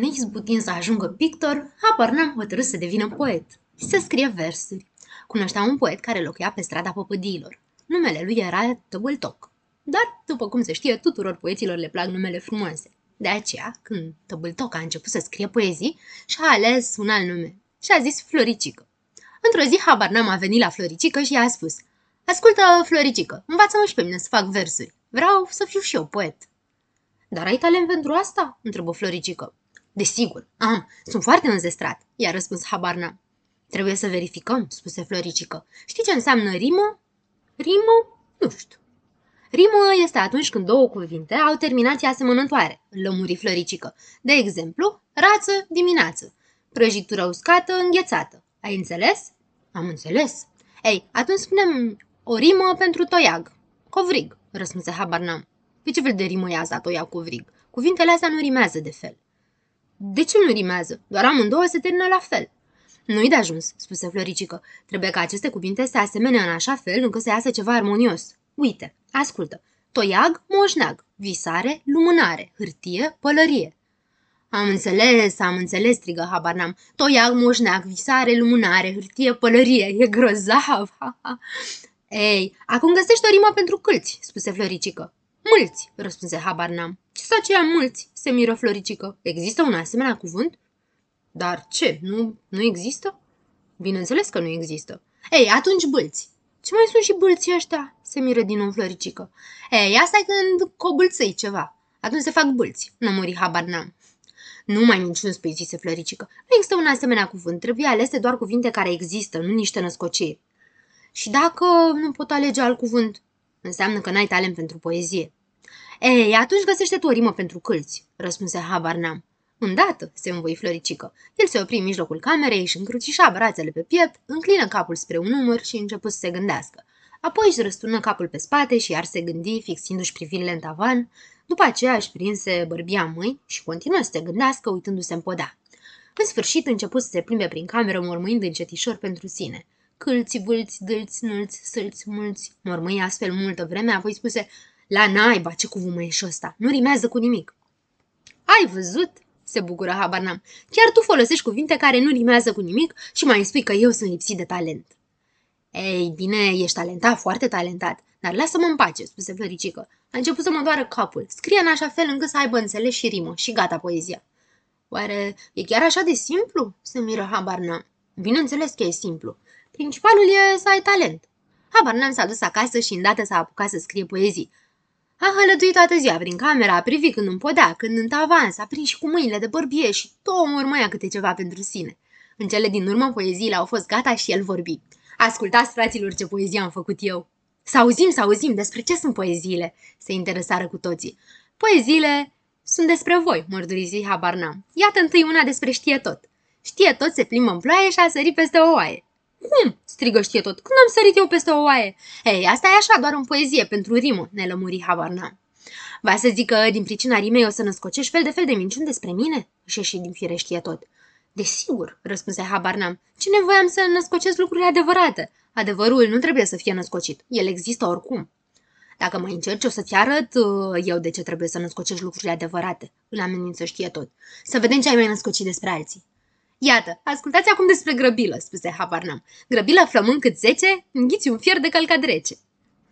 Neizbutind să ajungă pictor, habar n-am hotărât să devină poet și să scrie versuri. Cunoșteam un poet care locuia pe strada Popădiilor. Numele lui era Tăbâltoc. Dar, după cum se știe, tuturor poeților le plac numele frumoase. De aceea, când Tăbâltoc a început să scrie poezii, și-a ales un alt nume și a zis Floricică. Într-o zi, habar n-am a venit la Floricică și i-a spus Ascultă, Floricică, învață-mă și pe mine să fac versuri. Vreau să fiu și eu poet. Dar ai talent pentru asta? întrebă Floricică. Desigur, am, sunt foarte înzestrat, i-a răspuns habar n-am. Trebuie să verificăm, spuse Floricică. Știi ce înseamnă rimă? Rimă? Nu știu. Rimă este atunci când două cuvinte au terminații asemănătoare, lămuri Floricică. De exemplu, rață, dimineață, prăjitură uscată, înghețată. Ai înțeles? Am înțeles. Ei, atunci spunem o rimă pentru toiag. Covrig, răspunse habar n-am. Pe ce fel de rimă e asta toiag covrig? Cuvintele astea nu rimează de fel. De ce nu rimează? Doar amândouă se termină la fel. Nu-i de ajuns, spuse Floricică. Trebuie ca aceste cuvinte să asemene în așa fel încât să iasă ceva armonios. Uite, ascultă. Toiag, moșneag, visare, lumânare, hârtie, pălărie. Am înțeles, am înțeles, strigă habar n-am. Toiag, moșneag, visare, lumânare, hârtie, pălărie. E grozav! Ha, ha. Ei, acum găsești o rimă pentru câlți, spuse Floricică. Mulți, răspunse habar n-am. Ce să aceia mulți? se miră Floricică. Există un asemenea cuvânt? Dar ce? Nu, nu există? Bineînțeles că nu există. Ei, atunci bâlți. Ce mai sunt și bâlții ăștia? Se miră din nou Floricică. Ei, asta e când cobâlțăi ceva. Atunci se fac bâlți. Nu muri habar n-am. Nu mai minciuni spui, zise Floricică. Nu există un asemenea cuvânt. Trebuie alese doar cuvinte care există, nu niște născociri. Și dacă nu pot alege alt cuvânt, înseamnă că n-ai talent pentru poezie. Ei, atunci găsește tu o rimă pentru câlți, răspunse habar n-am. Îndată, se învoi Floricică. El se opri în mijlocul camerei și încrucișa brațele pe piept, înclină capul spre un număr și început să se gândească. Apoi își răsturnă capul pe spate și iar se gândi, fixindu-și privirile în tavan. După aceea își prinse bărbia mâini și continuă să se gândească uitându-se în podea. În sfârșit început să se plimbe prin cameră mormâind încetișor pentru sine. Câlți, vâlți, dâlți, nulți, sâlți, mulți, mormâi astfel multă vreme, apoi spuse, la naiba, ce cuvânt mai e și ăsta, nu rimează cu nimic. Ai văzut? se bucură habar n-am. Chiar tu folosești cuvinte care nu rimează cu nimic și mai spui că eu sunt lipsit de talent. Ei, bine, ești talentat, foarte talentat, dar lasă-mă în pace, spuse Floricică. A început să mă doară capul. Scrie în așa fel încât să aibă înțeles și rimă și gata poezia. Oare e chiar așa de simplu? Se miră habar n-am. Bineînțeles că e simplu. Principalul e să ai talent. Habar n-am s-a dus acasă și îndată s-a apucat să scrie poezii. A hălăduit toată ziua prin camera, a privit când în podea, când în tavan, s-a prins și cu mâinile de bărbie și tot urmăia câte ceva pentru sine. În cele din urmă, poeziile au fost gata și el vorbi. Ascultați, fraților, ce poezie am făcut eu. Să auzim, să auzim, despre ce sunt poeziile? Se interesară cu toții. Poeziile sunt despre voi, mărturisi habar n-am. Iată întâi una despre știe tot. Știe tot, se plimbă în ploaie și a sărit peste o oaie. Cum? strigă știe tot. Când am sărit eu peste o oaie? Ei, asta e așa, doar în poezie, pentru rimă, ne lămuri habar n-am. Va să zic că din pricina rimei o să născocești fel de fel de minciuni despre mine? Și și din fire știe tot. Desigur, răspunse habar n-am. Ce nevoie am să născocesc lucrurile adevărate? Adevărul nu trebuie să fie născocit. El există oricum. Dacă mai încerci, o să-ți arăt uh, eu de ce trebuie să născocești lucrurile adevărate. Îl amenință știe tot. Să vedem ce ai mai născocit despre alții. Iată, ascultați acum despre grăbilă, spuse Habarnam. Grăbilă flămând cât zece, înghiți un fier de călcat rece.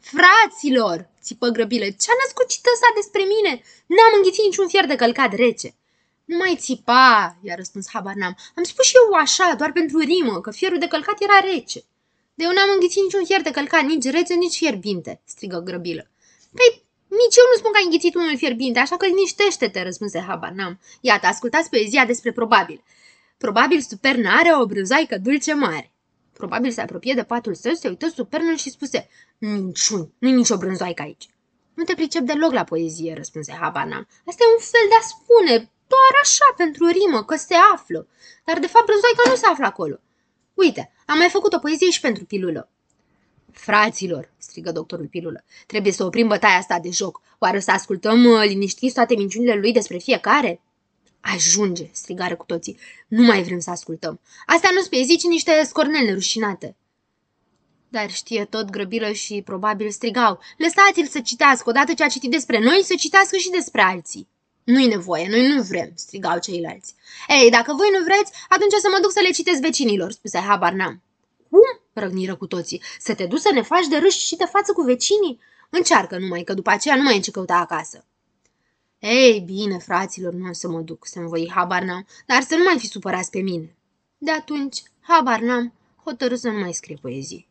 Fraților, țipă grăbilă, ce-a născocit ăsta despre mine? N-am înghițit niciun fier de călcat rece. Nu mai țipa, i-a răspuns Habarnam. Am spus și eu așa, doar pentru rimă, că fierul de călcat era rece. De eu n-am înghițit niciun fier de călcat, nici rece, nici fierbinte, strigă grăbilă. Păi, nici eu nu spun că ai înghițit unul fierbinte, așa că liniștește-te, răspunse Habarnam. Iată, ascultați poezia despre probabil. Probabil Superna are o brânzoaică dulce mare. Probabil se apropie de patul său, se uită Supernul și spuse Minciuni, nu-i nicio brânzoaică aici. Nu te pricep deloc la poezie, răspunse Habana. Asta e un fel de a spune, doar așa, pentru rimă, că se află. Dar de fapt brânzoaica nu se află acolo. Uite, am mai făcut o poezie și pentru pilulă. Fraților, strigă doctorul Pilulă, trebuie să oprim bătaia asta de joc. Oare să ascultăm uh, liniștiți toate minciunile lui despre fiecare? Ajunge, strigară cu toții. Nu mai vrem să ascultăm. Astea nu spie zici niște scornele rușinate. Dar știe tot grăbilă și probabil strigau. Lăsați-l să citească, odată ce a citit despre noi, să citească și despre alții. Nu-i nevoie, noi nu vrem, strigau ceilalți. Ei, dacă voi nu vreți, atunci să mă duc să le citesc vecinilor, spuse habar n-am. Cum? răgniră cu toții. Să te duci să ne faci de râși și de față cu vecinii? Încearcă numai, că după aceea nu mai e ce căuta acasă. Ei, bine, fraților, nu o să mă duc, să-mi voi habar n-am, dar să nu mai fi supărați pe mine. De atunci, habar n-am, hotărât să nu mai scrie poezii.